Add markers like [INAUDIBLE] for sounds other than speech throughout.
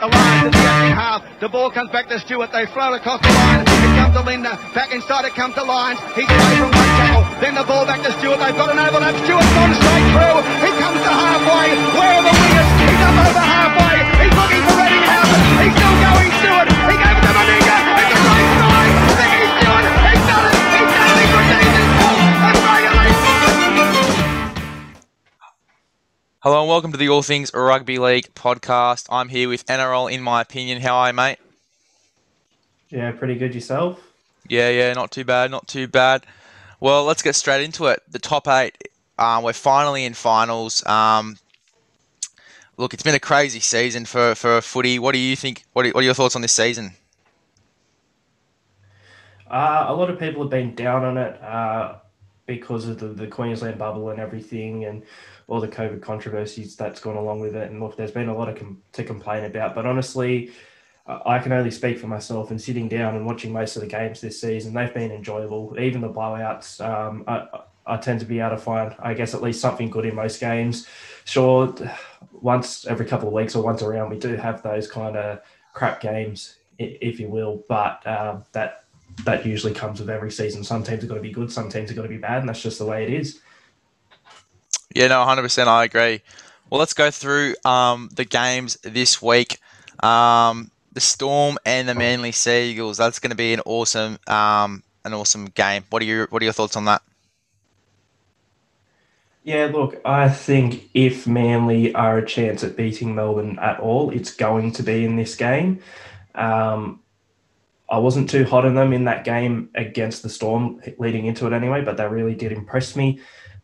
the line the attacking half. The ball comes back to Stewart. They float across the line. It comes to Linda. Back inside it comes to Lyons. He's away from one tackle. Then the ball back to Stewart. They've got an overlap. Stewart's gone straight through. He comes to halfway. Where are the wingers? He's up over halfway. He's looking for Reddinghausen. He's still going Stewart. He gave Hello and welcome to the All Things Rugby League podcast. I'm here with NRL in my opinion. How are you, mate? Yeah, pretty good yourself. Yeah, yeah, not too bad, not too bad. Well, let's get straight into it. The top eight. Uh, we're finally in finals. Um, look, it's been a crazy season for for footy. What do you think? What are, what are your thoughts on this season? Uh, a lot of people have been down on it uh, because of the, the Queensland bubble and everything, and all the COVID controversies that's gone along with it. And look, there's been a lot of com- to complain about. But honestly, I can only speak for myself. And sitting down and watching most of the games this season, they've been enjoyable. Even the blowouts, um, I, I tend to be able to find, I guess, at least something good in most games. Sure, once every couple of weeks or once around, we do have those kind of crap games, if you will. But um, that that usually comes with every season. Some teams are going to be good, some teams are going to be bad, and that's just the way it is. Yeah, no, 100%. I agree. Well, let's go through um, the games this week. Um, the Storm and the Manly Sea Eagles. That's going to be an awesome, um, an awesome game. What are your What are your thoughts on that? Yeah, look, I think if Manly are a chance at beating Melbourne at all, it's going to be in this game. Um, I wasn't too hot on them in that game against the Storm leading into it anyway, but they really did impress me.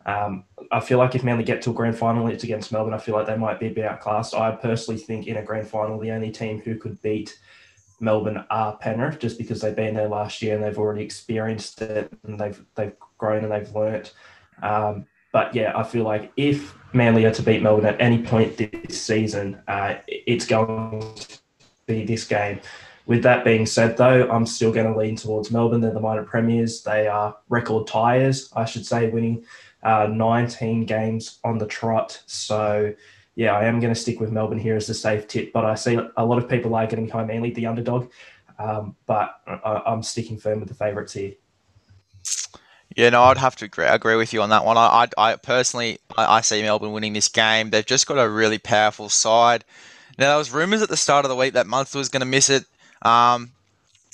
Um, I feel like if Manly get to a grand final, it's against Melbourne. I feel like they might be a bit outclassed. I personally think in a grand final, the only team who could beat Melbourne are Penrith, just because they've been there last year and they've already experienced it and they've they've grown and they've learnt. Um, but yeah, I feel like if Manly are to beat Melbourne at any point this season, uh, it's going to be this game. With that being said, though, I'm still going to lean towards Melbourne. They're the minor premiers. They are record tyres, I should say, winning uh, 19 games on the trot. So, yeah, I am going to stick with Melbourne here as a safe tip. But I see a lot of people are getting behind Manly, the underdog. Um, but I, am sticking firm with the favourites here. Yeah, no, I'd have to agree, agree with you on that one. I, I, I personally, I, I, see Melbourne winning this game. They've just got a really powerful side. Now, there was rumours at the start of the week that Munster was going to miss it. Um,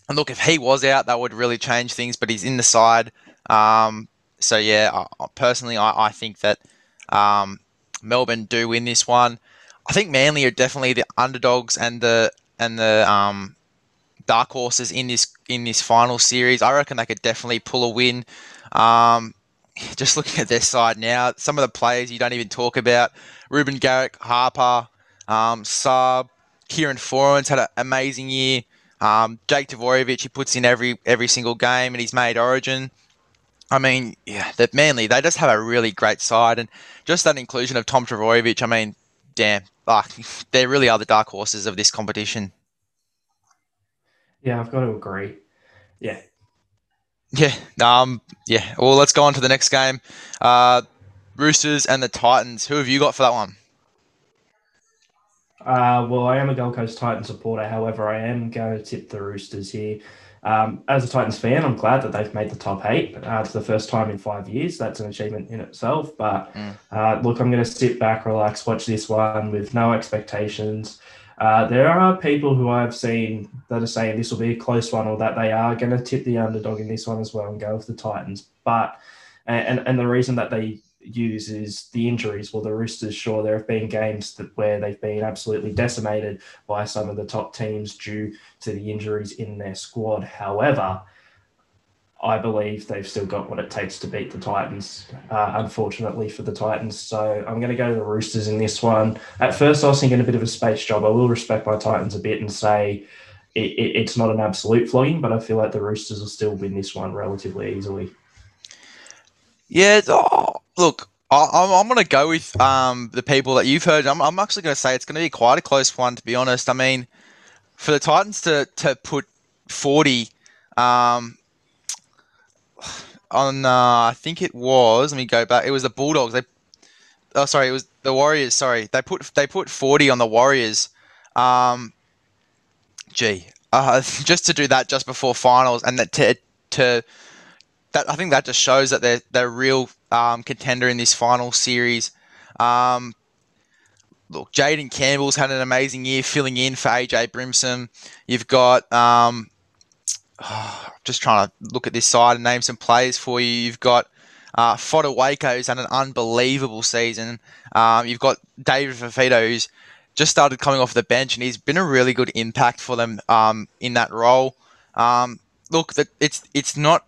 and look, if he was out, that would really change things. But he's in the side. Um, so yeah, I, personally, I, I, think that um, Melbourne do win this one. I think Manly are definitely the underdogs and the and the um, dark horses in this in this final series. I reckon they could definitely pull a win. Um, [LAUGHS] just looking at their side now, some of the players you don't even talk about: Reuben Garrick, Harper, um, Saab, Kieran Foran's had an amazing year. Um, Jake Trbojevic, he puts in every every single game, and he's made Origin. I mean, yeah, that Manly, they just have a really great side, and just that inclusion of Tom Trbojevic, I mean, damn, like, [LAUGHS] they really are the dark horses of this competition. Yeah, I've got to agree. Yeah. Yeah. Um. Yeah. Well, let's go on to the next game. Uh, Roosters and the Titans. Who have you got for that one? Uh, well, I am a Gold Coast Titan supporter. However, I am going to tip the Roosters here. Um, as a Titans fan, I'm glad that they've made the top eight. Uh, it's the first time in five years. That's an achievement in itself. But mm. uh, look, I'm going to sit back, relax, watch this one with no expectations. Uh, there are people who I've seen that are saying this will be a close one or that they are going to tip the underdog in this one as well and go with the Titans. But and and the reason that they use is the injuries. Well, the Roosters, sure, there have been games that where they've been absolutely decimated by some of the top teams due to the injuries in their squad. However, I believe they've still got what it takes to beat the Titans, uh, unfortunately for the Titans. So I'm going to go to the Roosters in this one. At first, I was thinking a bit of a space job. I will respect my Titans a bit and say it, it, it's not an absolute flogging, but I feel like the Roosters will still win this one relatively easily. Yeah, oh, look, I, I'm, going to go with um, the people that you've heard. I'm, I'm actually going to say it's going to be quite a close one, to be honest. I mean, for the Titans to, to put 40 um, on, uh, I think it was, let me go back, it was the Bulldogs. They, oh, sorry, it was the Warriors. Sorry, they put they put 40 on the Warriors. Um, gee, uh, [LAUGHS] just to do that just before finals, and that to, to that I think that just shows that they're they're a real um, contender in this final series. Um, look, Jayden Campbell's had an amazing year filling in for AJ Brimson. You've got um, [SIGHS] oh, just trying to look at this side and name some players for you. You've got uh, Fotuaika, who's had an unbelievable season. Um, you've got David Fifita, who's just started coming off the bench, and he's been a really good impact for them um, in that role. Um, look, that it's it's not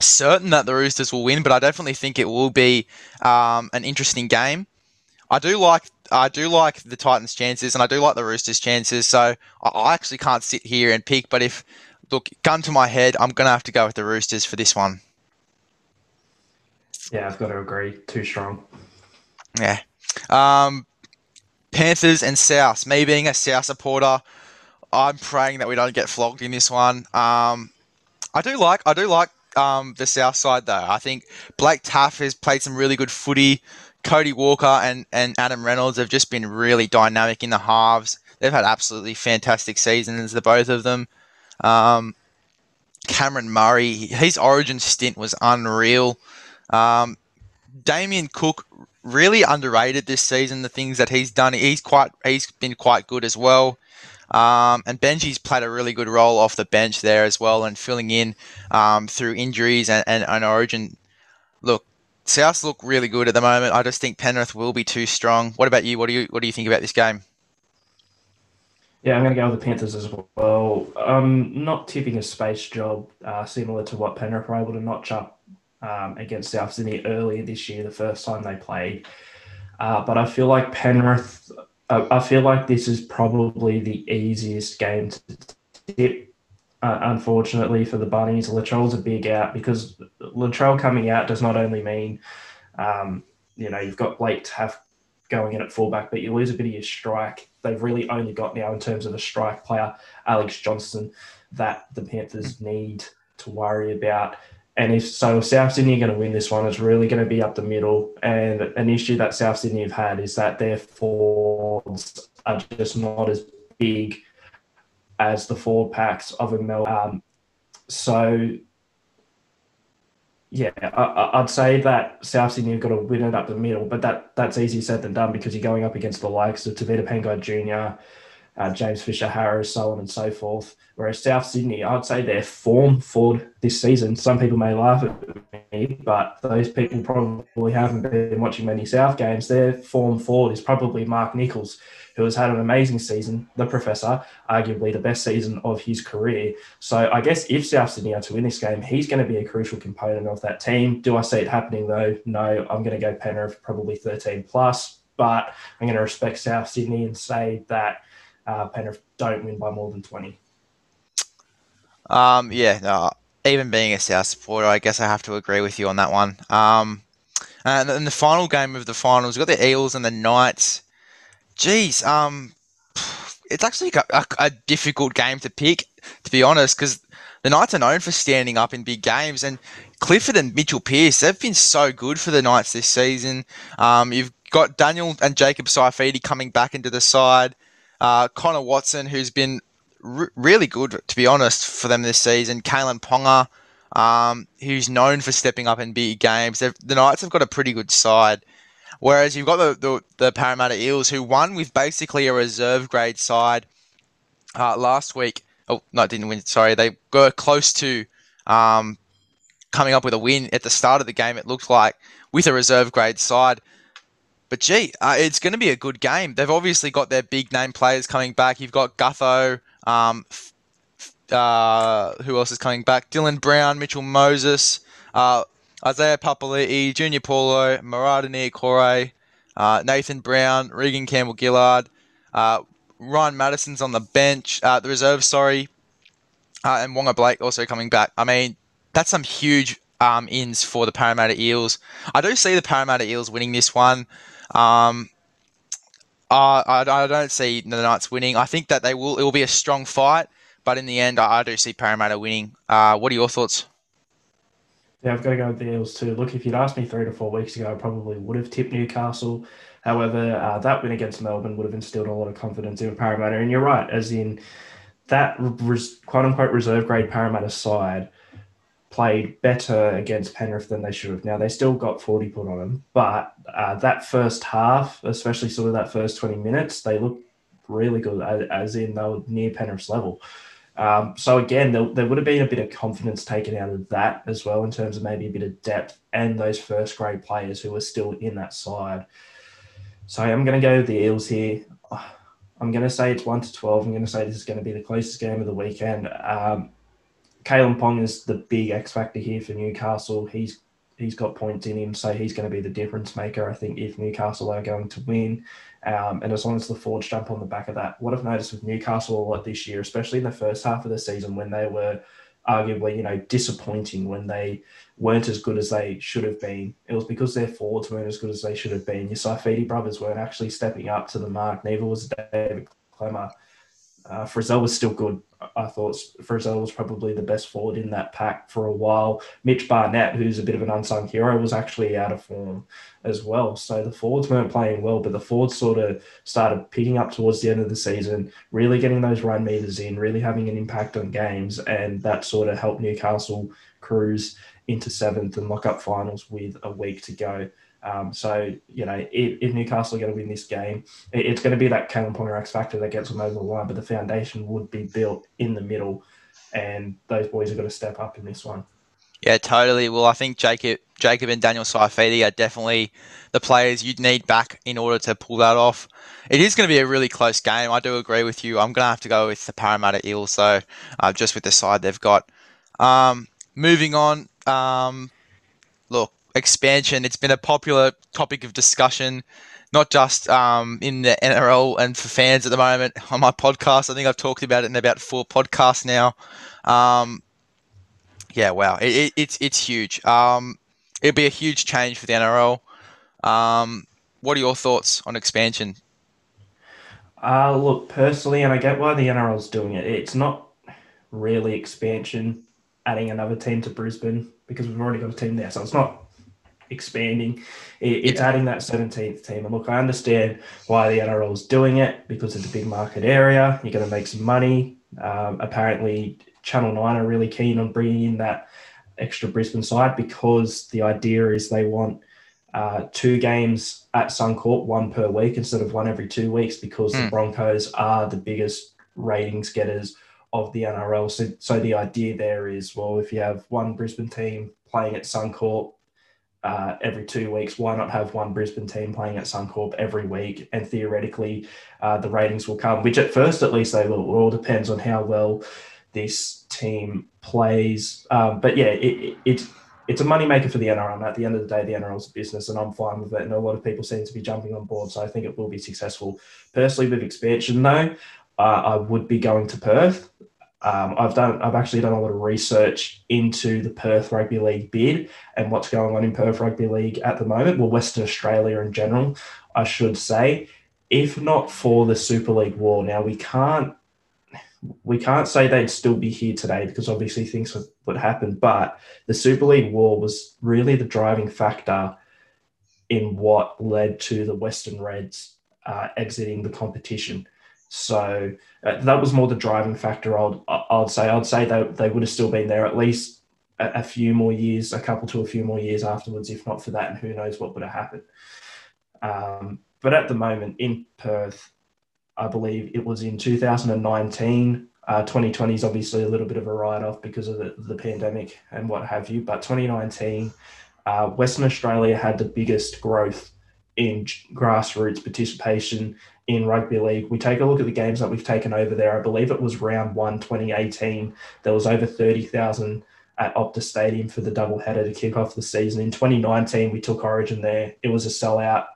certain that the Roosters will win, but I definitely think it will be um, an interesting game. I do like I do like the Titans' chances, and I do like the Roosters' chances. So I actually can't sit here and pick. But if look, gun to my head, I'm gonna have to go with the Roosters for this one. Yeah, I've got to agree. Too strong. Yeah. Um, Panthers and South. Me being a South supporter, I'm praying that we don't get flogged in this one. Um, I do like I do like um, the South side though. I think Blake Taaffe has played some really good footy. Cody Walker and, and Adam Reynolds have just been really dynamic in the halves. They've had absolutely fantastic seasons, the both of them. Um, Cameron Murray, his origin stint was unreal. Um, Damien Cook really underrated this season. The things that he's done, he's quite he's been quite good as well. Um, and Benji's played a really good role off the bench there as well, and filling in um, through injuries and, and, and Origin. Look, South look really good at the moment. I just think Penrith will be too strong. What about you? What do you what do you think about this game? Yeah, I'm going to go with the Panthers as well. Um, not tipping a space job, uh, similar to what Penrith were able to notch up um, against South Sydney earlier this year, the first time they played. Uh, but I feel like Penrith, I, feel like this is probably the easiest game to tip. Uh, unfortunately for the Bunnies, Latrell's a big out because Latrell coming out does not only mean, um, you know, you've got Blake Taaffe going in at fullback, but you lose a bit of your strike. They've really only got now in terms of a strike player, Alex Johnston, that the Panthers need to worry about. And if so, South Sydney are going to win this one. It's really going to be up the middle. And an issue that South Sydney have had is that their forwards are just not as big as the forward packs of a Mel. Um, so, yeah, I, would say that South Sydney have got to win it up the middle, but that that's easier said than done because you're going up against the likes of Tevita Pangai Jr., uh, James Fisher Harris, so on and so forth. Whereas South Sydney, I'd say their form forward this season. Some people may laugh at me, but those people probably haven't been watching many South games. Their form forward is probably Mark Nicholls, who has had an amazing season. The professor, arguably the best season of his career. So I guess if South Sydney are to win this game, he's going to be a crucial component of that team. Do I see it happening though? No, I'm going to go Penrith, probably 13 plus. But I'm going to respect South Sydney and say that uh, Penrith don't win by more than 20. Um, yeah, no, even being a South supporter, I guess I have to agree with you on that one. Um, and in the final game of the finals, we've got the Eels and the Knights. Geez, um, it's actually a, a difficult game to pick, to be honest, because the Knights are known for standing up in big games, and Clifford and Mitchell Pearce, they've been so good for the Knights this season. Um, you've got Daniel and Jacob Saifiti coming back into the side. Uh, Connor Watson, who's been r- really good, to be honest, for them this season. Kalyn Ponga, um, who's known for stepping up in big games. They've, the Knights have got a pretty good side. Whereas you've got the, the, the Parramatta Eels, who won with basically a reserve grade side uh, last week. Oh, no, didn't win. Sorry, they were close to um, coming up with a win at the start of the game. It looked like with a reserve grade side. But gee, uh, it's going to be a good game. They've obviously got their big name players coming back. You've got Gutho, um, uh, who else is coming back? Dylan Brown, Mitchell Moses, uh, Isaiah Papali'i, Junior Paulo, Marata Niukore, uh, Nathan Brown, Reagan Campbell Gillard, uh, Ryan Matterson's on the bench, uh, the reserve, sorry, and Waqa Blake also coming back. I mean, that's some huge um, ins for the Parramatta Eels. I do see the Parramatta Eels winning this one. Um, I, I don't see the Knights winning. I think that they will. It will be a strong fight, but in the end, I, I do see Parramatta winning. Uh, what are your thoughts? Yeah, I've got to go with the Eels too. Look, if you'd asked me three to four weeks ago, I probably would have tipped Newcastle. However, uh, that win against Melbourne would have instilled a lot of confidence in Parramatta. And you're right, as in that res, quote unquote reserve grade Parramatta side played better against Penrith than they should have. Now they still got 40 put on them, but uh, that first half, especially sort of that first 20 minutes, they looked really good, as in they were near Penrith's level. Um, so again, there, there, would have been a bit of confidence taken out of that as well in terms of maybe a bit of depth and those first grade players who were still in that side. So I'm going to go with the Eels here. I'm going to say it's one to twelve. I'm going to say this is going to be the closest game of the weekend. Um, Kalyn Ponga is the big X factor here for Newcastle. He's he's got points in him, so he's going to be the difference maker. I think if Newcastle are going to win, um, and as long as the Fords jump on the back of that, what I've noticed with Newcastle a lot this year, especially in the first half of the season when they were arguably, you know, disappointing when they weren't as good as they should have been. It was because their forwards weren't as good as they should have been. Your Saifiti brothers weren't actually stepping up to the mark. Neither was David Klemmer. Uh, Frizell was still good. I thought Frizell was probably the best forward in that pack for a while. Mitch Barnett, who's a bit of an unsung hero, was actually out of form as well. So the forwards weren't playing well, but the forwards sort of started picking up towards the end of the season, really getting those run meters in, really having an impact on games, and that sort of helped Newcastle cruise into seventh and lock up finals with a week to go. Um, so, you know, if, if, Newcastle are going to win this game, it, it's going to be that Kalyn Ponga X factor that gets them over the line, but the foundation would be built in the middle, and those boys are going to step up in this one. Yeah, totally. Well, I think Jacob, Jacob and Daniel Saifiti are definitely the players you'd need back in order to pull that off. It is going to be a really close game. I do agree with you. I'm going to have to go with the Parramatta Eels, so uh, just with the side they've got. Um, moving on, um, expansion. It's been a popular topic of discussion, not just um, in the NRL and for fans at the moment [LAUGHS] on my podcast. I think I've talked about it in about four podcasts now. Um, yeah, wow, it, it, it's it's huge. Um, it'll be a huge change for the NRL. Um, what are your thoughts on expansion? Uh, look, personally, and I get why the NRL is doing it. It's not really expansion, adding another team to Brisbane because we've already got a team there. So it's not expanding. it's yeah. adding that 17th team. And look, I understand why the NRL is doing it because it's a big market area. You're going to make some money. Um, apparently, Channel 9 are really keen on bringing in that extra Brisbane side because the idea is they want uh, two games at Suncorp, one per week instead of one every two weeks because mm. the hmm. Broncos are the biggest ratings getters of the NRL. So, so the idea there is, well, if you have one Brisbane team playing at Suncorp uh, every two weeks. Why not have one Brisbane team playing at Suncorp every week? And theoretically, uh, the ratings will come, which at first, at least, they will. It all depends on how well this team plays. Um, but yeah, it, it, it's a moneymaker for the NRL. At the end of the day, the NRL is a business, and I'm fine with it. And a lot of people seem to be jumping on board, so I think it will be successful. Personally, with expansion, though, uh, I would be going to Perth. Um, I've done. I've actually done a lot of research into the Perth Rugby League bid and what's going on in Perth Rugby League at the moment. Well, Western Australia in general, I should say. If not for the Super League war, now we can't we can't say they'd still be here today because obviously things would, happen. But the Super League war was really the driving factor in what led to the Western Reds uh, exiting the competition. So uh, that was more the driving factor. I'd I'd say I'd say they they would have still been there at least a, a, few more years, a couple to a few more years afterwards, if not for that, and who knows what would have happened. Um, but at the moment in Perth, I believe it was in 2019. Uh, 2020 is obviously a little bit of a write off because of the, the pandemic and what have you. But 2019, uh, Western Australia had the biggest growth in grassroots participation in rugby league. We take a look at the games that we've taken over there. I believe it was round one, 2018. There was over 30,000 at Optus Stadium for the double header to kick off the season. In 2019, we took Origin there. It was a sellout.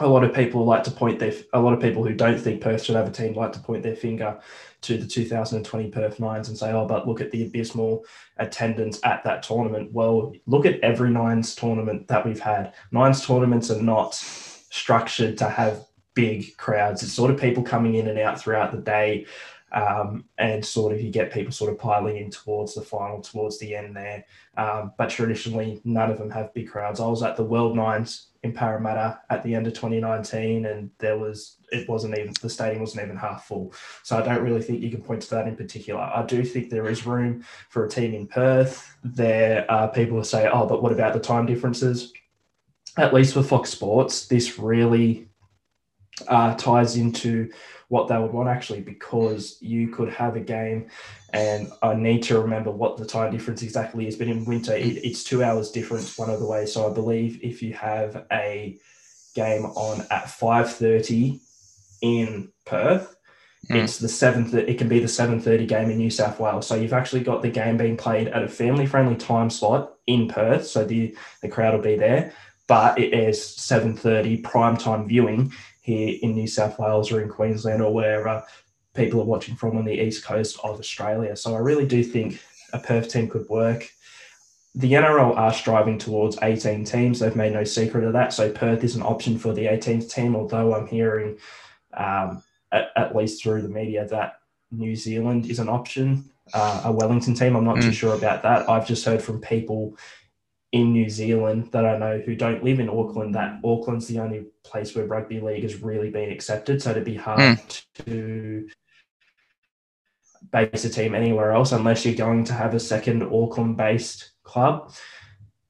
A lot of people like to point their, a lot of people who don't think Perth should have a team like to point their finger to the 2020 Perth Nines and say, oh, but look at the abysmal attendance at that tournament. Well, look at every Nines tournament that we've had. Nines tournaments are not structured to have big crowds. It's sort of people coming in and out throughout the day. Um, and sort of you get people sort of piling in towards the final, towards the end there. Um, but traditionally, none of them have big crowds. I was at the World Nines in Parramatta at the end of 2019, and there was it wasn't even the stadium wasn't even half full. So I don't really think you can point to that in particular. I do think there is room for a team in Perth. There are people who say, "Oh, but what about the time differences?" At least with Fox Sports, this really uh, ties into what they would want actually because you could have a game and I need to remember what the time difference exactly is. But in winter, it, it's two hours difference one of the ways. So I believe if you have a game on at five thirty in Perth, mm. it's the seventh. It can be the seven thirty game in New South Wales. So you've actually got the game being played at a family friendly time slot in Perth. So the the crowd will be there, but it is seven thirty prime time viewing here in New South Wales or in Queensland or wherever people are watching from on the east coast of Australia. So I really do think a Perth team could work. The NRL are striving towards 18 teams. They've made no secret of that. So Perth is an option for the 18th team, although I'm hearing, um, at, at, least through the media, that New Zealand is an option. Uh, a Wellington team, I'm not mm. too sure about that. I've just heard from people in New Zealand that I know who don't live in Auckland that Auckland's the only place where rugby league has really been accepted. So it'd be hard mm. to base a team anywhere else unless you're going to have a second Auckland based club.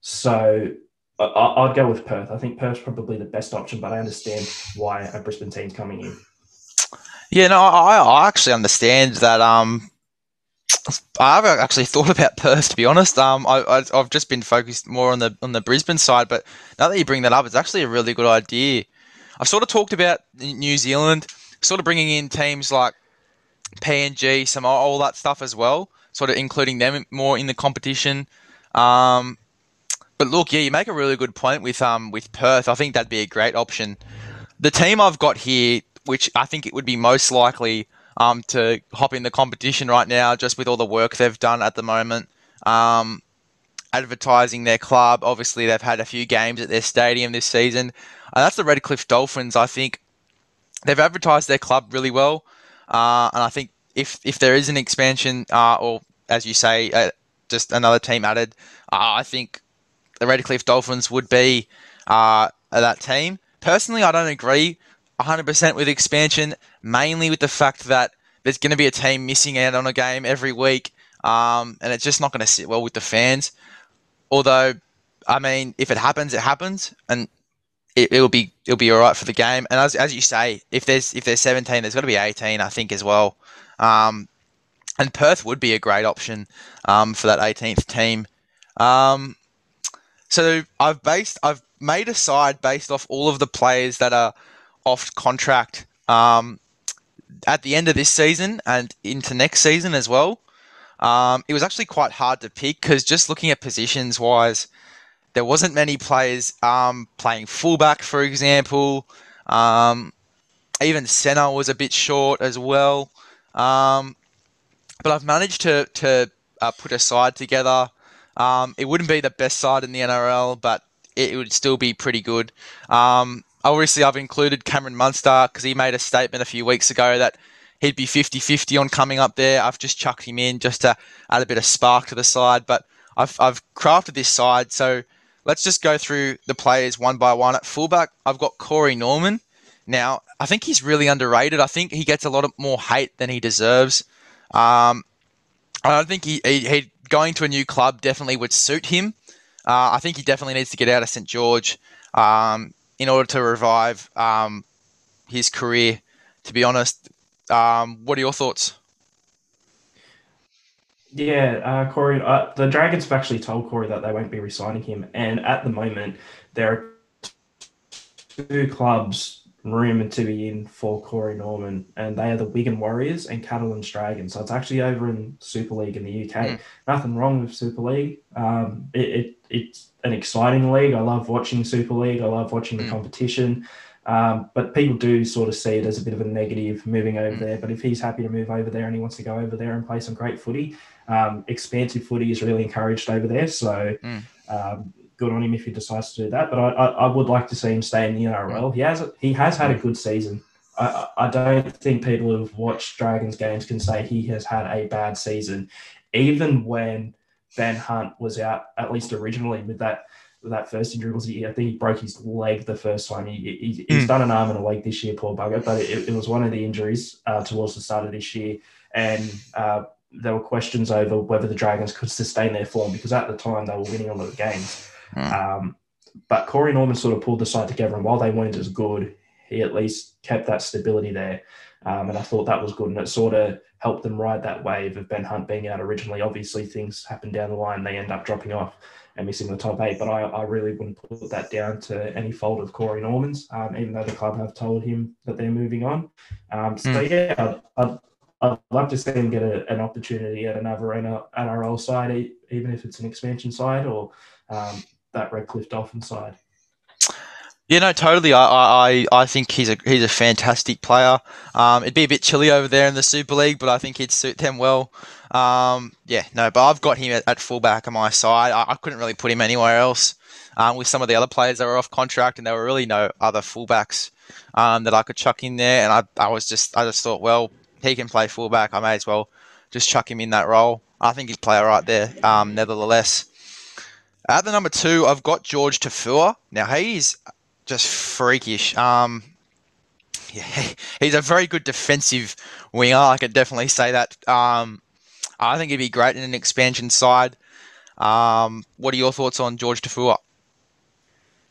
So I, would go with Perth. I think Perth's probably the best option, but I understand why a Brisbane team's coming in. Yeah, no, I, I actually understand that. Um, I haven't actually thought [LAUGHS] about Perth to be honest. Um, I, have just been focused more on the on the Brisbane side, but now that you bring that up, it's actually a really good idea. I've sort of talked about New Zealand, sort of bringing in teams like PNG, some all that stuff as well, sort of including them more in the competition. Um, but look, yeah, you make a really good point with um with Perth. I think that'd be a great option. The team I've got here, which I think it would be most likely um to hop in the competition right now, just with all the work they've done at the moment. Um, advertising their club. Obviously, they've had a few games at their stadium this season. And that's the Redcliffe Dolphins. I think they've advertised their club really well. Uh, and I think if if there is an expansion, uh, or as you say, uh, just another team added, uh, I think the Redcliffe Dolphins would be uh, that team. Personally, I don't agree 100% with expansion, mainly with the fact that there's going to be a team missing out on a game every week, um, and it's just not going to sit well with the fans. Although, I mean, if it happens, it happens, and it, will be it'll be all right for the game. And as, as you say, if there's if there's 17, there's got to be 18, I think as well. Um, and Perth would be a great option um, for that 18th team. Um, so I've based I've made a side based off all of the players that are off contract um, at the end of this season and into next season as well. Um, it was actually quite hard to pick because just looking at positions wise, there wasn't many players um, playing fullback, for example. Um, even centre was a bit short as well. Um, but I've managed to to uh, put a side together. Um, it wouldn't be the best side in the NRL, but it, it would still be pretty good. Um, obviously, I've included Cameron Munster because he made a statement a few weeks ago that he'd be 50-50 on coming up there. I've just chucked him in just to add a bit of spark to the side, but I've, I've crafted this side so let's just go through the players one by one. At fullback, I've got Corey Norman. Now, I think he's really underrated. I think he gets a lot of more hate than he deserves. Um, I don't think he, he, he, going to a new club definitely would suit him. Uh, I think he definitely needs to get out of St George um, in order to revive um, his career. To be honest, um, what are your thoughts? Yeah, uh, Corey, uh, the Dragons have actually told Corey that they won't be resigning him. And at the moment, there are two clubs rumored to be in for Corey Norman, and they are the Wigan Warriors and Catalans Dragons. So it's actually over in Super League in the UK. Mm. Nothing wrong with Super League. Um, it, it, it's an exciting league. I love watching Super League. I love watching the mm. competition. Um, but people do sort of see it as a bit of a negative moving over mm. there. But if he's happy to move over there and he wants to go over there and play some great footy, um, expansive footy is really encouraged over there. So mm. um, good on him if he decides to do that. But I, I, I, would like to see him stay in the NRL. He has he has had a good season. I, I don't think people who've watched Dragons games can say he has had a bad season, even when Ben Hunt was out, at least originally with that that first injury was he, I think he broke his leg the first time. He, he he's mm. done an arm and a leg this year, poor bugger. But it, it was one of the injuries uh, towards the start of this year, and uh, there were questions over whether the Dragons could sustain their form because at the time they were winning a lot of games. Mm. Um, but Corey Norman sort of pulled the side together, and while they weren't as good, he at least kept that stability there. Um, and I thought that was good, and it sort of helped them ride that wave of Ben Hunt being out originally. Obviously, things happen down the line; they end up dropping off and missing the top eight. But I, I really wouldn't put that down to any fault of Corey Norman's, um, even though the club have told him that they're moving on. Um, so mm. yeah, I'd, I'd, love to see him get a, an opportunity at another NRL side, even if it's an expansion side or um, that Redcliffe Dolphin side. Yeah, no, totally. I, I, I think he's a he's a fantastic player. Um, it'd be a bit chilly over there in the Super League, but I think he'd suit them well. Um, yeah, no, but I've got him at, at fullback on my side. I, I, couldn't really put him anywhere else. Um, with some of the other players that were off contract, and there were really no other fullbacks um, that I could chuck in there. And I, I was just I just thought, well, he can play fullback. I may as well just chuck him in that role. I think he'd play all right there. Um, nevertheless, at the number two, I've got Jorge Taufua. Now he's just freakish. Um, yeah, [LAUGHS] he's a very good defensive winger. I could definitely say that. Um, I think he'd be great in an expansion side. Um, what are your thoughts on Jorge Taufua?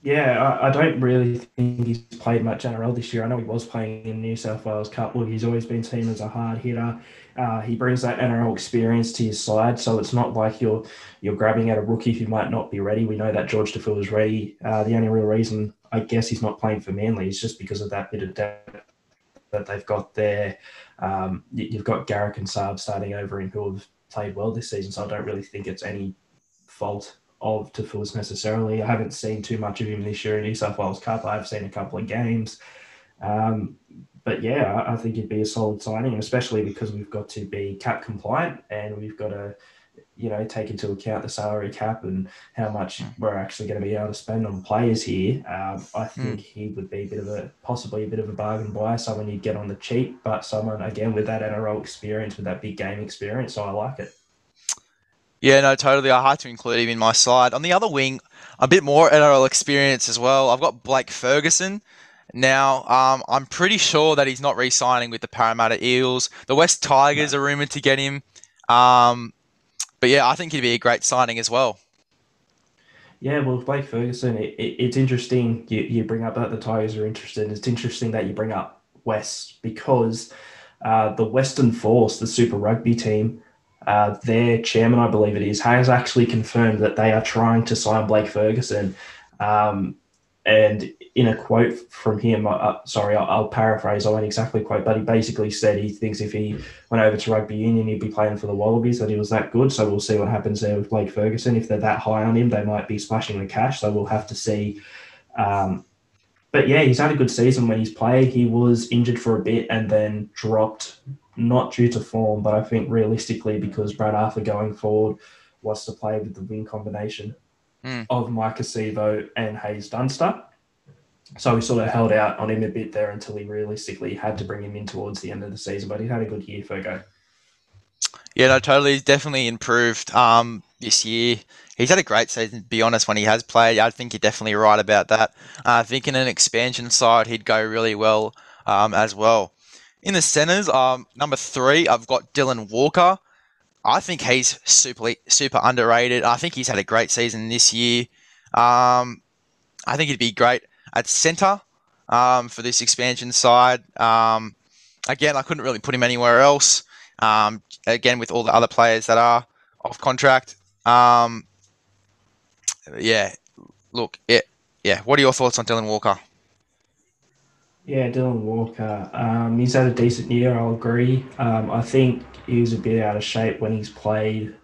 Yeah, I, I, don't really think he's played much NRL this year. I know he was playing in New South Wales Cup. Look, he's always been seen as a hard hitter. Uh, he brings that NRL experience to his side, so it's not like you're you're grabbing at a rookie who might not be ready. We know that Jorge Taufua is ready. Uh, the only real reason I guess he's not playing for Manly is just because of that bit of depth that they've got there. Um, you've got Garrick and Saab starting over in who have played well this season, so I don't really think it's any fault of Taufua's necessarily. I haven't seen too much of him this year in New South Wales Cup. I've seen a couple of games. Um, but yeah, I think it'd be a solid signing, especially because we've got to be cap compliant and we've got to you know, take into account the salary cap and how much we're actually going to be able to spend on players here, um, I hmm. think mm. he would be a bit of a possibly a bit of a bargain buyer, someone you'd get on the cheap, but someone again with that NRL experience, with that big game experience. So I like it. Yeah, no, totally. I had to include him in my side. On the other wing, a bit more NRL experience as well. I've got Blake Ferguson. Now, um, I'm pretty sure that he's not re-signing with the Parramatta Eels. The West Tigers no. are rumored to get him. Um, but yeah, I think he'd be a great signing as well. Yeah, well, Blake Ferguson, it, it, it's interesting you, you bring up that the Tigers are interested. It's interesting that you bring up West because uh, the Western Force, the Super Rugby team, uh, their chairman, I believe it is, has actually confirmed that they are trying to sign Blake Ferguson. Um, and in a quote from him, uh, sorry, I'll, I'll, paraphrase, I won't exactly quote, but he basically said he thinks if he went over to rugby union, he'd be playing for the Wallabies, that he was that good. So we'll see what happens there with Blake Ferguson. If they're that high on him, they might be splashing the cash. So we'll have to see. Um, but yeah, he's had a good season when he's played. He was injured for a bit and then dropped, not due to form, but I think realistically because Brad Arthur going forward wants to play with the wing combination mm. of Maika Sivo and Haze Dunster. So we sort of held out on him a bit there until he realistically had to bring him in towards the end of the season. But he had a good year, Fergo. Yeah, no, totally. He's definitely improved um, this year. He's had a great season, to be honest, when he has played. I think you're definitely right about that. Uh, I think in an expansion side, he'd go really well um, as well. In the centres, um, number three, I've got Dylan Walker. I think he's super super underrated. I think he's had a great season this year. Um, I think he'd be great at centre um, for this expansion side. Um, again, I couldn't really put him anywhere else. Um, again, with all the other players that are off contract. Um, yeah, look, yeah, yeah. What are your thoughts on Dylan Walker? Yeah, Dylan Walker. Um, he's had a decent year. I'll agree. I think he was a bit out of shape when he's played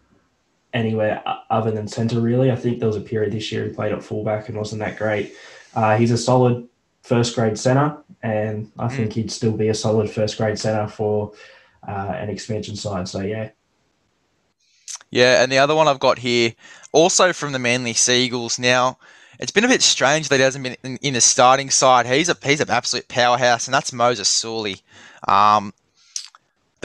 anywhere other than centre. Really, I think there was a period this year he played at fullback and wasn't that great. Uh, he's a solid first grade centre, and I think mm. he'd still be a solid first grade centre for uh, an expansion side. So yeah. Yeah, and the other one I've got here, also from the Manly Seagulls. Now, it's been a bit strange that he hasn't been in, in the starting side. He's a he's an absolute powerhouse, and that's Moses Suli. Um,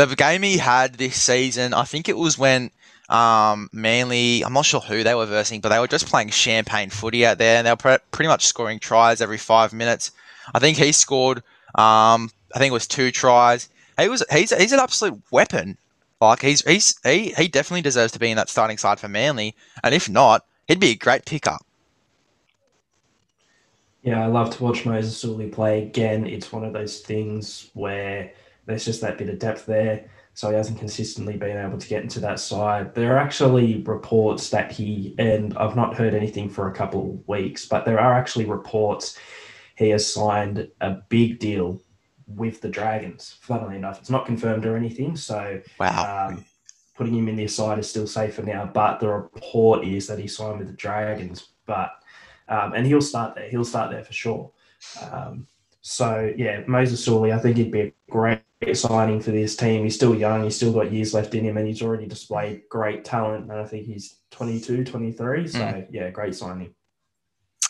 the game he had this season, I think it was when um, Manly, I'm not sure who they were versing, but they were just playing champagne footy out there, and they were pre- pretty much scoring tries every five minutes. I think he scored, um, I think it was two tries. He was he's he's an absolute weapon. Like he's he's he he definitely deserves to be in that starting side for Manly, and if not, he'd be a great pickup. Yeah, I love to watch Moses Suli play again. It's one of those things where there's just that bit of depth there. So he hasn't consistently been able to get into that side. There are actually reports that he, and I've not heard anything for a couple of weeks, but there are actually reports he has signed a big deal with the Dragons. Funnily enough, it's not confirmed or anything. So wow. Um, putting him in the side is still safer now, but the report is that he signed with the Dragons. But um, and he'll start there. He'll start there for sure. Um, so yeah, Moses Suli, I think he'd be a great signing for this team. He's still young. He's still got years left in him, and he's already displayed great talent. And I think he's 22, 23. So mm. yeah, great signing.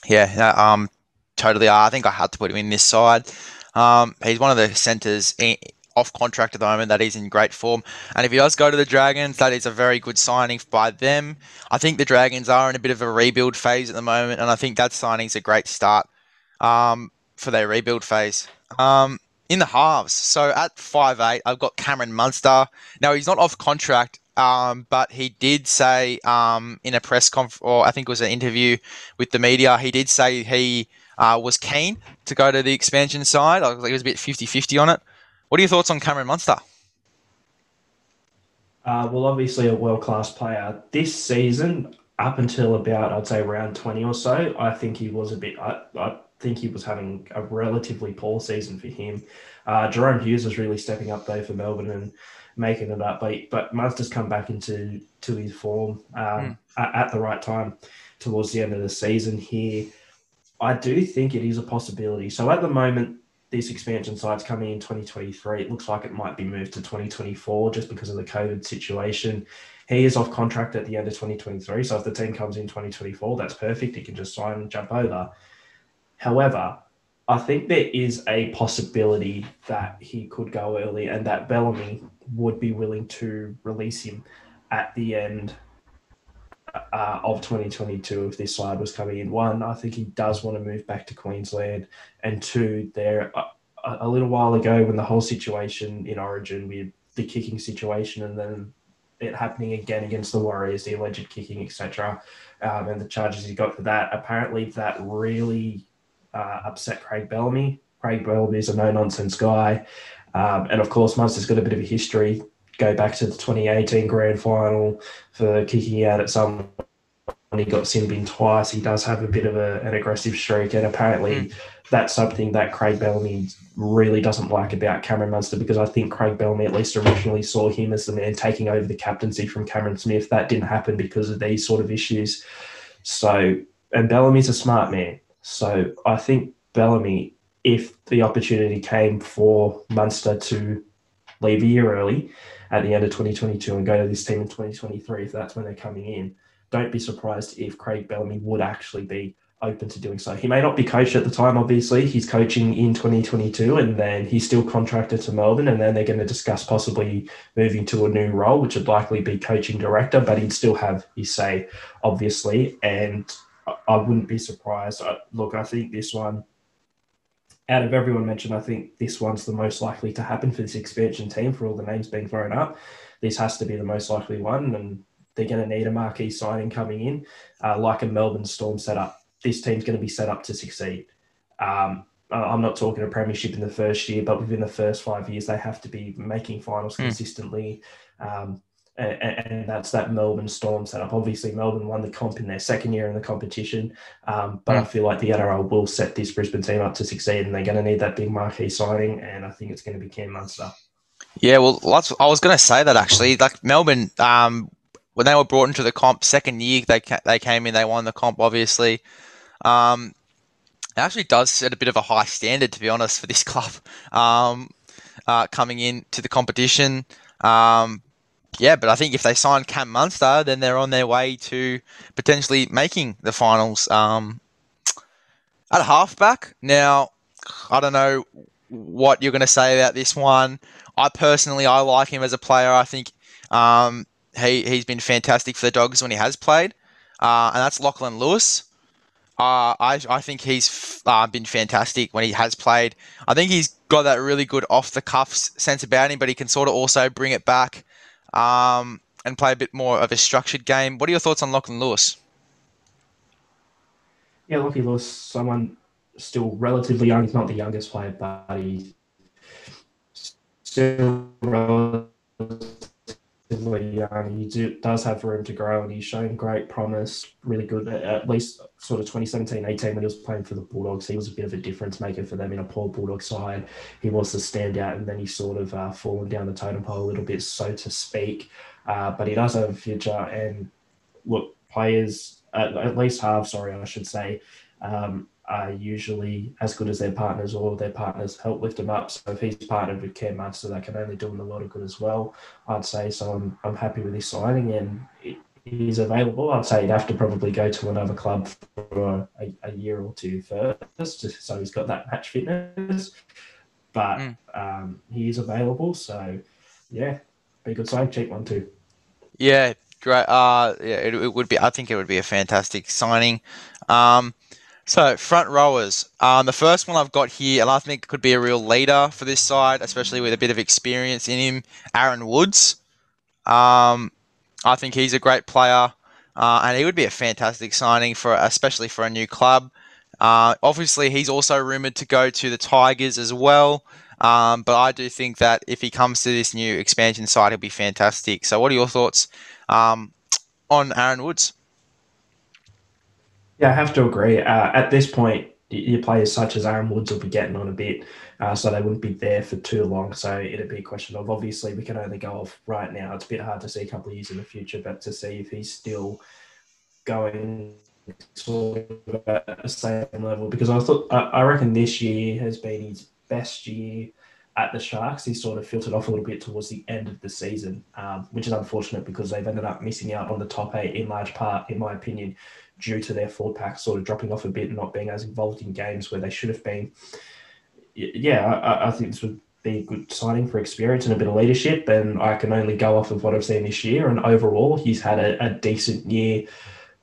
Yeah, um, totally. I think I had to put him in this side. Um, he's one of the centers off contract at the moment that he's in great form. And if he does go to the Dragons, that is a very good signing by them. I think the Dragons are in a bit of a rebuild phase at the moment, and I think that signing's a great start um, for their rebuild phase. Um, in the halves, so at five eight, I've got Cameron Munster. Now he's not off contract, um, but he did say um, in a press conf, or I think it was an interview with the media, he did say he uh, was keen to go to the expansion side. I he was a bit 50-50 on it. What are your thoughts on Cameron Munster? Uh, well, obviously a world class player. This season, up until about I'd say round twenty or so, I think he was a bit. I, I think he was having a relatively poor season for him. Uh, Jahrome Hughes was really stepping up though for Melbourne and making it up. But but Munster's come back into to his form um, mm. at, at, the right time towards the end of the season here. I do think it is a possibility. So at the moment, this expansion side's coming in 2023. It looks like it might be moved to 2024 just because of the COVID situation. He is off contract at the end of 2023. So if the team comes in 2024, that's perfect. He can just sign and jump over. However, I think there is a possibility that he could go early and that Bellamy would be willing to release him at the end uh, of 2022 if this side was coming in. One, I think he does want to move back to Queensland, and two, there a, a little while ago when the whole situation in Origin with the kicking situation and then it happening again against the Warriors, the alleged kicking, etc., um, and the charges he got for that. Apparently, that really uh, upset Craig Bellamy. Craig Bellamy is a no nonsense guy. Um, and of course, Munster's got a bit of a history go back to the 2018 grand final for kicking out at some he got sin bin twice. He does have a bit of a, an aggressive streak, and apparently mm. that's something that Craig Bellamy really doesn't like about Cameron Munster because I think Craig Bellamy at least originally saw him as the man taking over the captaincy from Cameron Smith. That didn't happen because of these sort of issues. So, and Bellamy's a smart man. So I think Bellamy, if the opportunity came for Munster to leave a year early, at the end of 2022 and go to this team in 2023 if that's when they're coming in. Don't be surprised if Craig Bellamy would actually be open to doing so. He may not be coached at the time, obviously. He's coaching in 2022 and then he's still contracted to Melbourne and then they're going to discuss possibly moving to a new role, which would likely be coaching director, but he'd still have his say, obviously. And I wouldn't be surprised. Look, I think this one out of everyone mentioned, I think this one's the most likely to happen for this expansion team for all the names being thrown up. This has to be the most likely one, and they're going to need a marquee signing coming in, uh, like a Melbourne Storm setup. This team's going to be set up to succeed. Um, I'm not talking a premiership in the first year, but within the first five years, they have to be making finals mm. consistently. Um, and, and, that's that Melbourne Storm setup. Obviously, Melbourne won the comp in their second year in the competition, um, but mm. I feel like the NRL will set this Brisbane team up to succeed, and they're going to need that big marquee signing, and I think it's going to be Cam Munster. Yeah, well, I was going to say that actually. Like Melbourne, um, when they were brought into the comp second year, they they came in, they won the comp, obviously. Um, it actually does set a bit of a high standard, to be honest, for this [LAUGHS] club um, uh, coming in to the competition. Um, yeah, but I think if they sign Cam Munster, then they're on their way to potentially making the finals. Um, at halfback, now I don't know what you're going to say about this one. I personally I like him as a player. I think um, he he's been fantastic for the Dogs when he has played, uh, and that's Lachlan Lewis. Uh, I, I think he's uh, been fantastic when he has played. I think he's got that really good off the cuffs sense about him, but he can sort of also bring it back um, and play a bit more of a structured game. What are your thoughts on Lachlan Lewis? Yeah, Lachlan Lewis, someone still relatively young. He's not the youngest player, but he's still relatively young. He do, does have room to grow, and he's shown great promise. Really good, at least sort of 2017 18 when he was playing for the Bulldogs. He was a bit of a difference maker for them in a poor Bulldog side. He was the standout, and then he's sort of uh, fallen down the totem pole a little bit, so to speak. Uh, but he does have a future, and look, players at, at least half, sorry, I should say. Um, are usually as good as their partners or their partners help lift them up. So if he's partnered with Cam Munster, that can only do him a lot of good as well, I'd say. So I'm, I'm happy with his signing and he's available. I'd say he'd have to probably go to another club for a, a year or two first, just so he's got that match fitness. But mm. um, he is available. So yeah, be a good sign. Cheap one too. Yeah, great. Uh, yeah, it, it would be. I think it would be a fantastic signing. Um, so front rowers. Um, the first one I've got here, and I think could be a real leader for this side, especially with a bit of experience in him. Aaron Woods. Um, I think he's a great player, uh, and he would be a fantastic signing for, especially for a new club. Uh, obviously, he's also rumored to go to the Tigers as well. Um, but I do think that if he comes to this new expansion side, he'll be fantastic. So, what are your thoughts um, on Aaron Woods? Yeah, I have to agree. Uh, at this point, your players such as Aaron Woods will be getting on a bit, uh, so they wouldn't be there for too long. So it'd be a question of obviously we can only go off right now. It's a bit hard to see a couple of years in the future, but to see if he's still going sort of at the same level, because I thought I reckon this year has been his best year at the Sharks. He sort of filtered off a little bit towards the end of the season, um, which is unfortunate because they've ended up missing out on the top eight in large part, in my opinion, due to their forward pack sort of dropping off a bit and not being as involved in games where they should have been. Yeah, I, I think this would be a good signing for experience and a bit of leadership. And I can only go off of what I've seen this year. And overall, he's had a, a decent year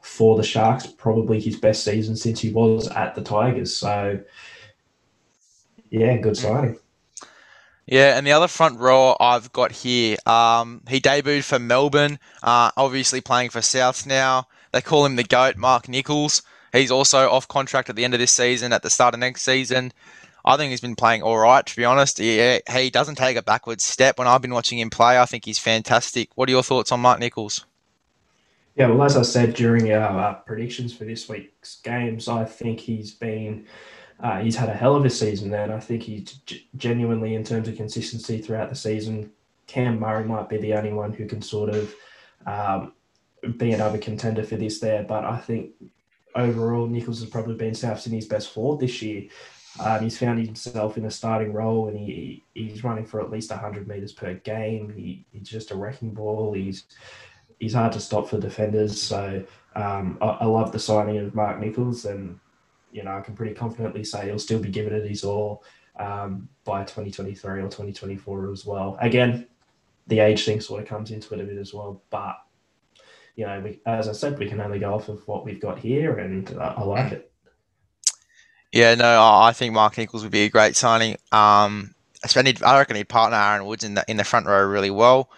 for the Sharks, probably his best season since he was at the Tigers. So, yeah, good signing. Yeah, and the other front row I've got here, um, he debuted for Melbourne, uh, obviously playing for Souths now. They call him the GOAT, Mark Nicholls. He's also off contract at the end of this season, at the start of next season. I think he's been playing all right, to be honest. He, he doesn't take a backwards step. When I've been watching him play, I think he's fantastic. What are your thoughts on Mark Nicholls? Yeah, well, as I said during our uh, predictions for this week's games, I think he's been uh, he's had a hell of a season there, and I think he's g- genuinely, in terms of consistency throughout the season, Cam Murray might be the only one who can sort of um, be another contender for this there. But I think overall, Nicholls has probably been South Sydney's best forward this year. Um, he's found himself in a starting role, and he he's running for at least 100 meters per game. He, he's just a wrecking ball. He's he's hard to stop for defenders. So um, I, I love the signing of Mark Nicholls, and you know, I can pretty confidently say he'll still be giving it his all um, by 2023 or 2024 as well. Again, the age thing sort of comes into it a bit as well, but you know, we, as I said, we can only go off of what we've got here, and I, I like it. Yeah, no, I think Mark Nicholls would be a great signing. Um, I reckon he'd partner Aaron Woods in the in the front row really well.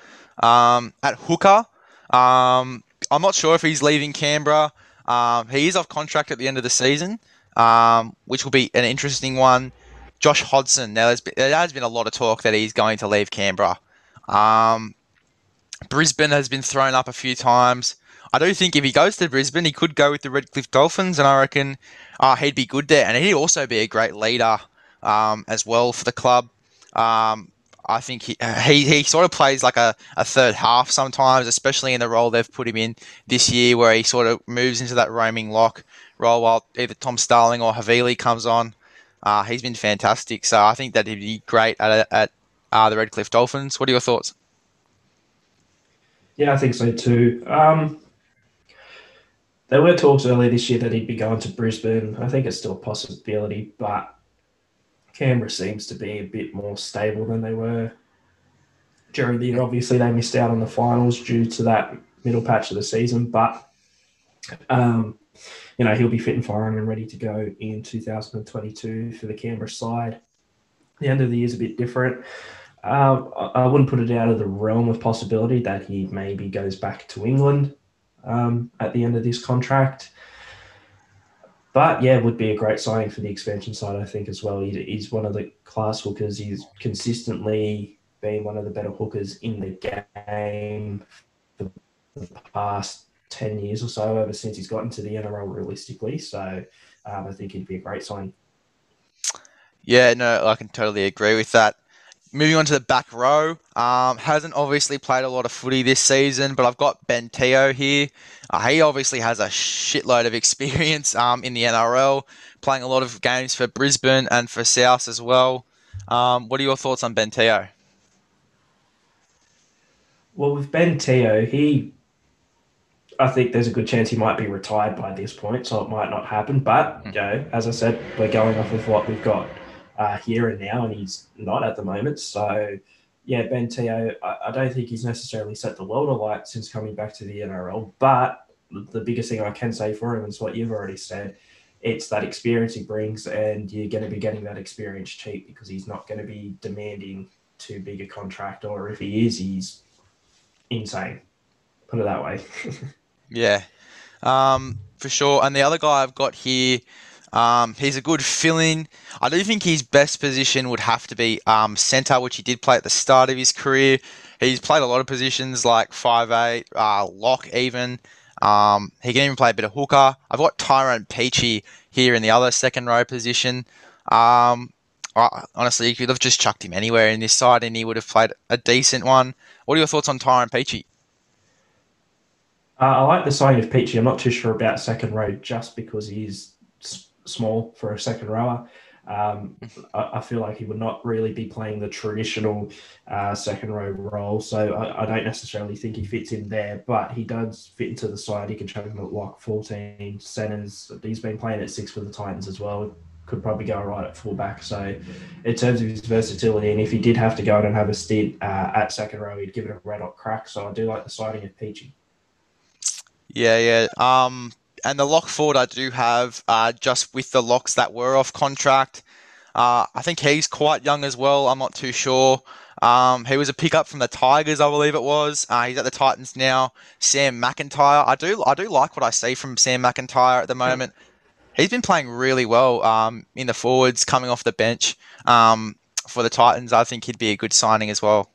Um, at hooker, um, I'm not sure if he's leaving Canberra. Um, he is off contract at the end of the season um, which will be an interesting one. Josh Hodgson. Now, there's been, there has been a lot of talk that he's going to leave Canberra. Um, Brisbane has been thrown up a few times. I do think if he goes to Brisbane, he could go with the Redcliffe Dolphins, and I reckon uh, he'd be good there. And he'd also be a great leader um, as well for the club. Um, I think he, he, he sort of plays like a, a third half sometimes, especially in the role they've put him in this year, where he sort of moves into that roaming lock role while either Tom Starling or Havili comes on. Uh, he's been fantastic, so I think that he'd be great at, at uh, the Redcliffe Dolphins. What are your thoughts? Yeah, I think so too. Um, there were talks earlier this year that he'd be going to Brisbane. I think it's still a possibility, but Canberra seems to be a bit more stable than they were during the year. Obviously, they missed out on the finals due to that middle patch of the season, but um, you know he'll be fit and firing and ready to go in 2022 for the Canberra side. The end of the year is a bit different. Um, I wouldn't put it out of the realm of possibility that he maybe goes back to England um, at the end of this contract. But yeah, would be a great signing for the expansion side, I think, as well. He, he's one of the class hookers. He's consistently been one of the better hookers in the game for the past 10 years or so, ever since he's gotten to the NRL realistically. So um, I think he'd be a great signing. Yeah, no, I can totally agree with that. Moving on to the back row, um, hasn't obviously played a lot of footy this season, but I've got Ben Teo here. Uh, he obviously has a shitload of [LAUGHS] experience um, in the NRL, playing a lot of games for Brisbane and for South as well. Um, what are your thoughts on Ben Teo? Well, with Ben Teo, he, I think there's a good chance he might be retired by this point, so it might not happen. But you know, as I said, we're going off of what we've got uh, here and now, and he's not at the moment. So, yeah, Ben Teo, I, I, don't think he's necessarily set the world alight since coming back to the NRL. But the biggest thing I can say for him is what you've already said. It's that experience he brings, and you're going to be getting that experience cheap because he's not going to be demanding too big a contract, or if he is, he's insane. Put it that way. [LAUGHS] yeah, um, for sure. And the other guy I've got here um, he's a good fill-in. I do think his best position would have to be um, centre, which he did play at the start of his career. He's played a lot of positions like five eight, uh, lock even. Um, he can even play a bit of hooker. I've got Tyrone Peachey here in the other second row position. Um, honestly, you could have just chucked him anywhere in this side and he would have played a decent one. What are your thoughts on Tyrone Peachey? Uh, I like the signing of Peachey. I'm not too sure about second row just because he's small for a second rower. Um, I, I, feel like he would not really be playing the traditional uh, second row role, so I, I, don't necessarily think he fits in there. But he does fit into the side. He can chuck him at lock, fourteen centers. He's been playing at six for the Titans as well. Could probably go right at fullback. So, in terms of his versatility, and if he did have to go and have a stint uh, at second row, he'd give it a red hot crack. So, I do like the sighting of Peachey. Yeah, yeah. Um, and the lock forward I do have uh, just with the locks that were off contract. Uh, I think he's quite young as well. I'm not too sure. Um, he was a pickup from the Tigers, I believe it was. Uh, he's at the Titans now. Sam McIntyre. I do I do like what I see from Sam McIntyre at the moment. He's been playing really well um, in the forwards, coming off the bench um, for the Titans. I think he'd be a good signing as well.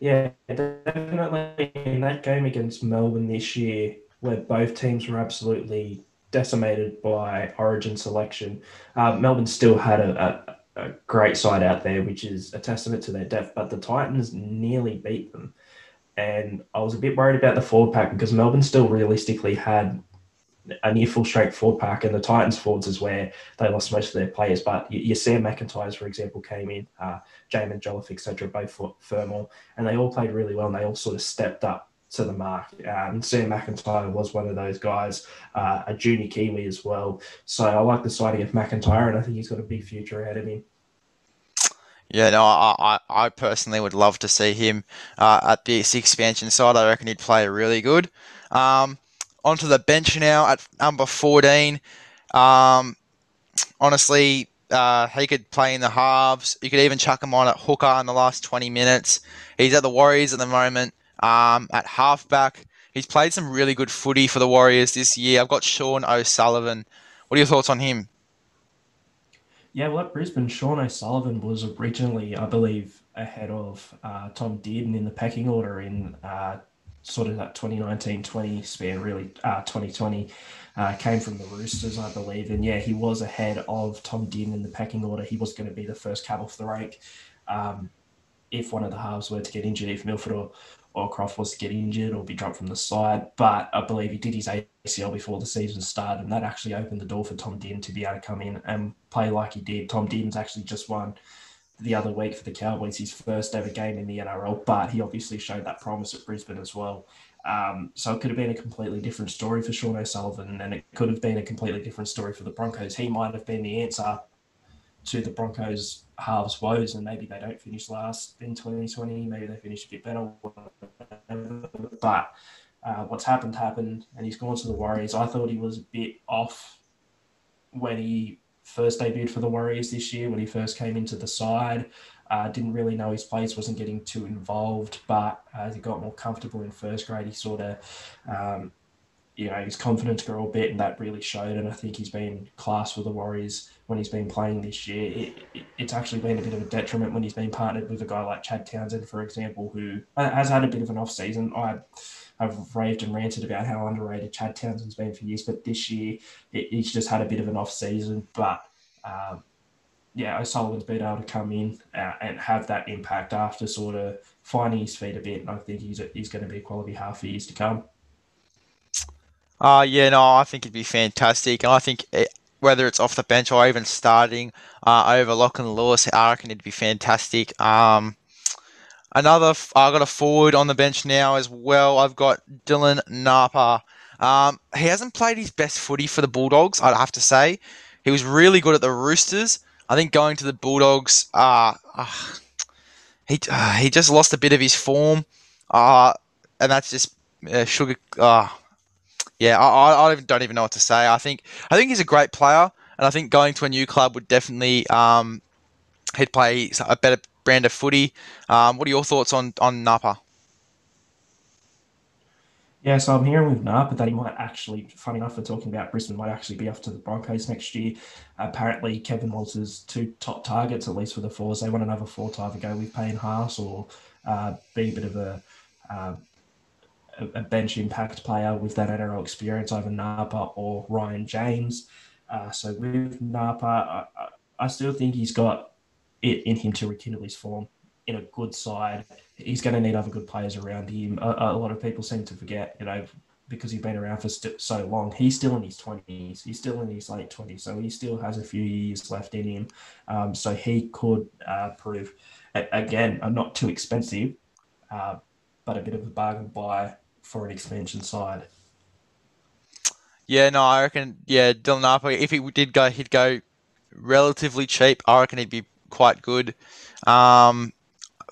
Yeah, definitely. In that game against Melbourne this year, where both teams were absolutely decimated by origin selection. Uh, Melbourne still had a, a, a, great side out there, which is a testament to their depth, but the Titans nearly beat them. And I was a bit worried about the forward pack because Melbourne still realistically had a near full strength forward pack, and the Titans forwards is where they lost most of their players. But your Sam McIntyre's, for example, came in, uh, Jaimin Jolliffe, etc., both for Fermor, and they all played really well, and they all sort of stepped up to the mark. Um, Sam McIntyre was one of those guys, uh, a junior Kiwi as well. So I like the signing of McIntyre, and I think he's got a big future ahead of him. Yeah, no, I, I, personally would love to see him uh, at the expansion side. I reckon he'd play really good. Um, onto the bench now at number 14. Um, honestly, uh, he could play in the halves. You could even chuck him on at hooker in the last 20 minutes. He's at the Warriors at the moment. Um, at halfback, he's played some really good footy for the Warriors this year. I've got Sean O'Sullivan. What are your thoughts on him? Yeah, well, at Brisbane, Sean O'Sullivan was originally, I believe, ahead of uh, Tom Dearden in the pecking order in uh, sort of that 2019-20 span, really uh, 2020. Uh, came from the Roosters, I believe, and yeah, he was ahead of Tom Dearden in the pecking order. He was going to be the first cab off the rank um, if one of the halves were to get injured, if Milford or, Croft was get injured or be dropped from the side. But I believe he did his ACL before the season started, and that actually opened the door for Tom Dearden to be able to come in and play like he did. Tom Dearden's actually just won the other week for the Cowboys, his first ever game in the NRL, but he obviously showed that promise at Brisbane as well. Um, so it could have been a completely different story for Sean O'Sullivan, and it could have been a completely different story for the Broncos. He might have been the answer to the Broncos' halves woes, and maybe they don't finish last in 2020. Maybe they finish a bit better. But uh, what's happened happened, and he's gone to the Warriors. I thought he was a bit off when he first debuted for the Warriors this year, when he first came into the side. Uh, didn't really know his place, wasn't getting too involved, but as he got more comfortable in first grade, he sort of, um, you know, his confidence grew a bit, and that really showed. And I think he's been class for the Warriors when he's been playing this year. It, it, it's actually been a bit of a detriment when he's been partnered with a guy like Chad Townsend, for example, who has had a bit of an off season. I I've raved and ranted about how underrated Chad Townsend's been for years, but this year it, he's just had a bit of an off season. But um, yeah, O'Sullivan's been able to come in uh, and have that impact after sort of finding his feet a bit, and I think he's he's going to be a quality half for years to come. Uh, yeah, no, I think it'd be fantastic, and I think it, whether it's off the bench or even starting uh, over Lachlan Lewis, I reckon it'd be fantastic. Um, Another, I got a forward on the bench now as well. I've got Dylan Napa. Um, he hasn't played his best footy for the Bulldogs, I'd have to say. He was really good at the Roosters. I think going to the Bulldogs, uh, uh he uh, he just lost a bit of his form, uh, and that's just uh, sugar. Uh, yeah, I, I don't even know what to say. I think I think he's a great player, and I think going to a new club would definitely um, he'd play a better brand of footy. Um, what are your thoughts on on Napa? Yeah, so I'm hearing with Napa that he might actually, funny enough, for talking about Brisbane, might actually be off to the Broncos next year. Apparently, Kevin Walters' two top targets, at least for the fours, they want another four to either go with Payne Haas or uh, be a bit of a, uh, a bench impact player with that NRL experience, over Napa or Ryan James. Uh, so with Napa, I, I still think he's got it in him to rekindle his form in a good side. He's going to need other good players around him. A, a lot of people seem to forget, you know, because he's been around for st- so long. He's still in his 20s. He's still in his late 20s. So he still has a few years left in him. Um, so he could uh, prove, again, not too expensive, uh, but a bit of a bargain buy for an expansion side. Yeah, no, I reckon, yeah, Dylan Napa, if he did go, he'd go relatively cheap. I reckon he'd be quite good um,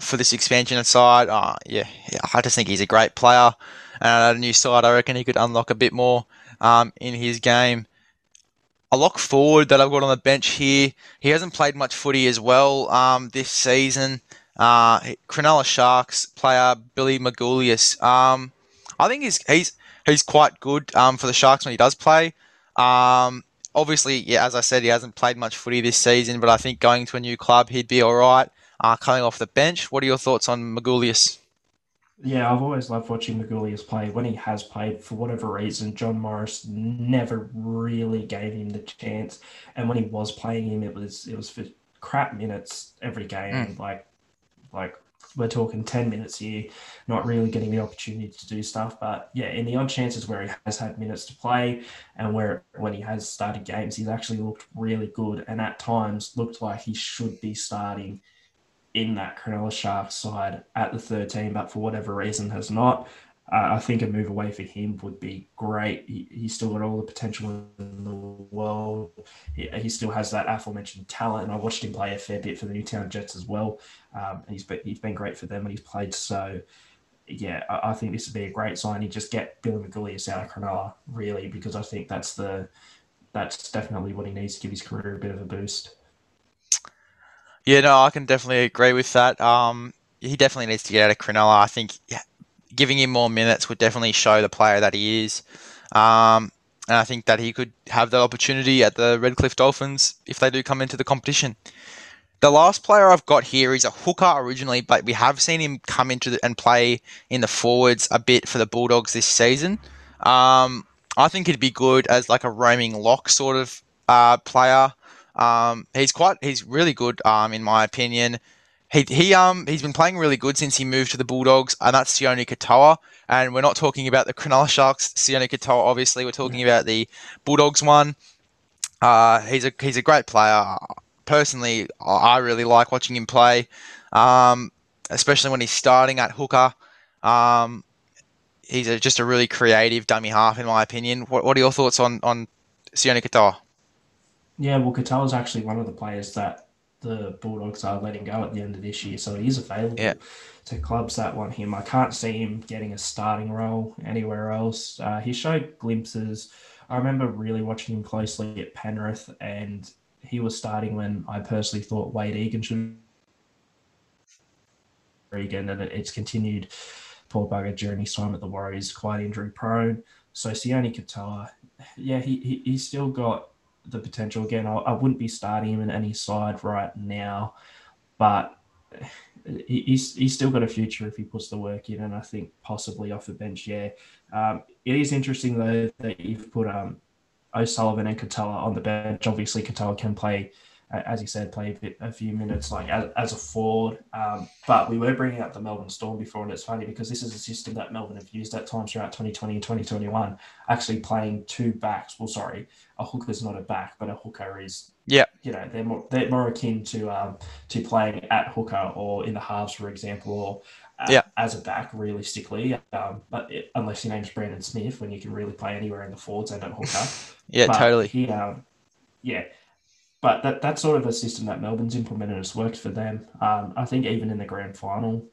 for this expansion side. Uh, yeah, I just think he's a great player. And at a new side, I reckon he could unlock a bit more um, in his game. A lock forward that I've got on the bench here. He hasn't played much footy as well um, this season. Uh, Cronulla Sharks player Billy Magoulias. Um, I think he's he's he's quite good um, for the Sharks when he does play. Um, obviously, yeah, as I said, he hasn't played much footy this season, but I think going to a new club, he'd be all right. Uh, coming off the bench, what are your thoughts on Magoulias? Yeah, I've always loved watching Magoulias play. When he has played, for whatever reason, John Morris never really gave him the chance. And when he was playing him, it was it was for crap minutes every game. Mm. Like like we're talking 10 minutes here, not really getting the opportunity to do stuff. But yeah, in the odd chances where he has had minutes to play and where when he has started games, he's actually looked really good and at times looked like he should be starting in that Cronulla Sharks side at the 13, but for whatever reason has not. Uh, I think a move away for him would be great. He, he's still got all the potential in the world. He, he, still has that aforementioned talent, and I watched him play a fair bit for the Newtown Jets as well. Um, he's been, he's been great for them, and he's played so. Yeah, I, I think this would be a great sign. You just get Billy Magoulias out of Cronulla, really, because I think that's the that's definitely what he needs to give his career a bit of a boost. Yeah, no, I can definitely agree with that. Um, he definitely needs to get out of Cronulla. I think yeah, giving him more minutes would definitely show the player that he is. Um, and I think that he could have that opportunity at the Redcliffe Dolphins if they do come into the competition. The last player I've got here is a hooker originally, but we have seen him come into the, and play in the forwards a bit for the Bulldogs this season. Um, I think he'd be good as like a roaming lock sort of uh, player. Um, he's quite, he's really good um, in my opinion. He, he um he's been playing really good since he moved to the Bulldogs, and that's Sione Katoa. And we're not talking about the Cronulla Sharks, Sione Katoa. Obviously, we're talking about the Bulldogs one. Uh, he's a he's a great player. Personally, I really like watching him play, um, especially when he's starting at hooker. Um, he's a, just a really creative dummy half, in my opinion. What, what are your thoughts on on Sione Katoa? Yeah, well, is actually one of the players that the Bulldogs are letting go at the end of this year, so he is available Yeah. to clubs that want him. I can't see him getting a starting role anywhere else. Uh, he showed glimpses. I remember really watching him closely at Penrith, and he was starting when I personally thought Wade Egan should. Egan, and it's continued. Poor bugger during his time at the Warriors, quite injury prone. So Sione Katoa, yeah, he, he he's still got the potential. Again, I, I wouldn't be starting him in any side right now, but [SIGHS] he, he's he's still got a future if he puts the work in, and I think possibly off the bench. Yeah, um, it is interesting though that you've put um, O'Sullivan and Katoa on the bench. Obviously, Katoa can play, as you said, play a, bit, a few minutes like as, as a forward. Um, but we were bringing up the Melbourne Storm before, and it's funny because this is a system that Melbourne have used at times throughout 2020 and 2021, actually playing two backs. Well, sorry, a hooker is not a back, but a hooker is. Yeah. You know, they're more they're more akin to um, to playing at hooker or in the halves, for example, or uh, Yeah. as a back, realistically. Um, but it, unless your name's Brandon Smith, when you can really play anywhere in the forwards and at hooker. [LAUGHS] Yeah, But totally. He, yeah, but that that's sort of a system that Melbourne's implemented. It's worked for them. Um, I think even in the grand final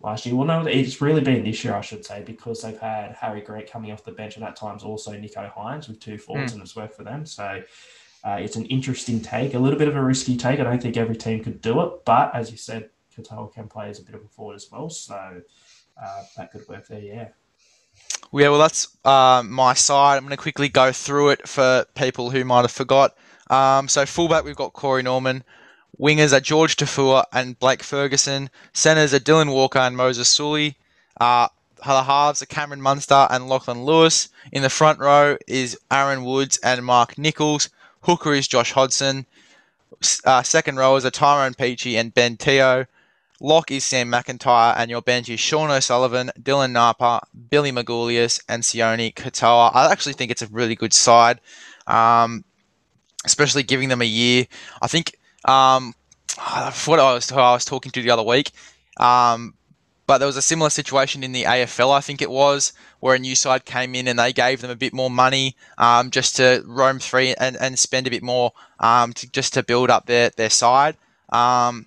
last year. Well, no, it's really been this year, I should say, because they've had Harry Grant coming off the bench, and at times also Nicho Hynes with two forwards, and it's worked for them. So. Uh, it's an interesting take, a little bit of a risky take. I don't think every team could do it, but as you said, Katoa can play as a bit of a forward as well, so uh, that could work there. Yeah. Yeah, well, that's uh, my side. I'm going to quickly go through it for people who might have forgot. Um, so fullback, we've got Corey Norman. Wingers are Jorge Taufua and Blake Ferguson. Centers are Dylan Walker and Moses Suli. Uh, the halves are Cameron Munster and Lachlan Lewis. In the front row is Aaron Woods and Mark Nicholls. Hooker is Josh Hodgson. Uh, second rowers are Tyrone Peachey and Ben Teo. Lock is Sam McIntyre, and your bench is Sean O'Sullivan, Dylan Napa, Billy Magoulias, and Sione Katoa. I actually think it's a really good side, um, especially giving them a year. I think um, [SIGHS] what I was I was talking to the other week, um, but there was a similar situation in the AFL. I think it was where a new side came in and they gave them a bit more money um, just to roam free and, and spend a bit more um, to just to build up their their side. Um,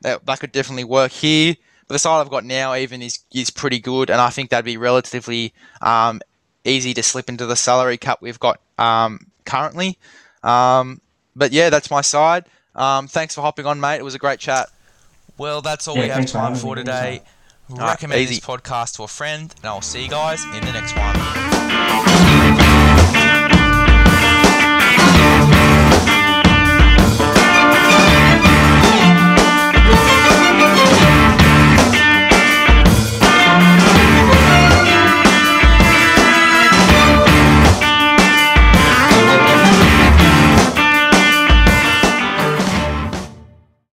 that, that could definitely work here. But the side I've got now even is is pretty good, and I think that'd be relatively um, easy to slip into the salary cap we've got um, currently. Um, but yeah, that's my side. Um, thanks for hopping on, mate. It was a great chat. Well, that's all Yeah, we have time for today. right, Recommend easy. this podcast to a friend, and I'll see you guys in the next one.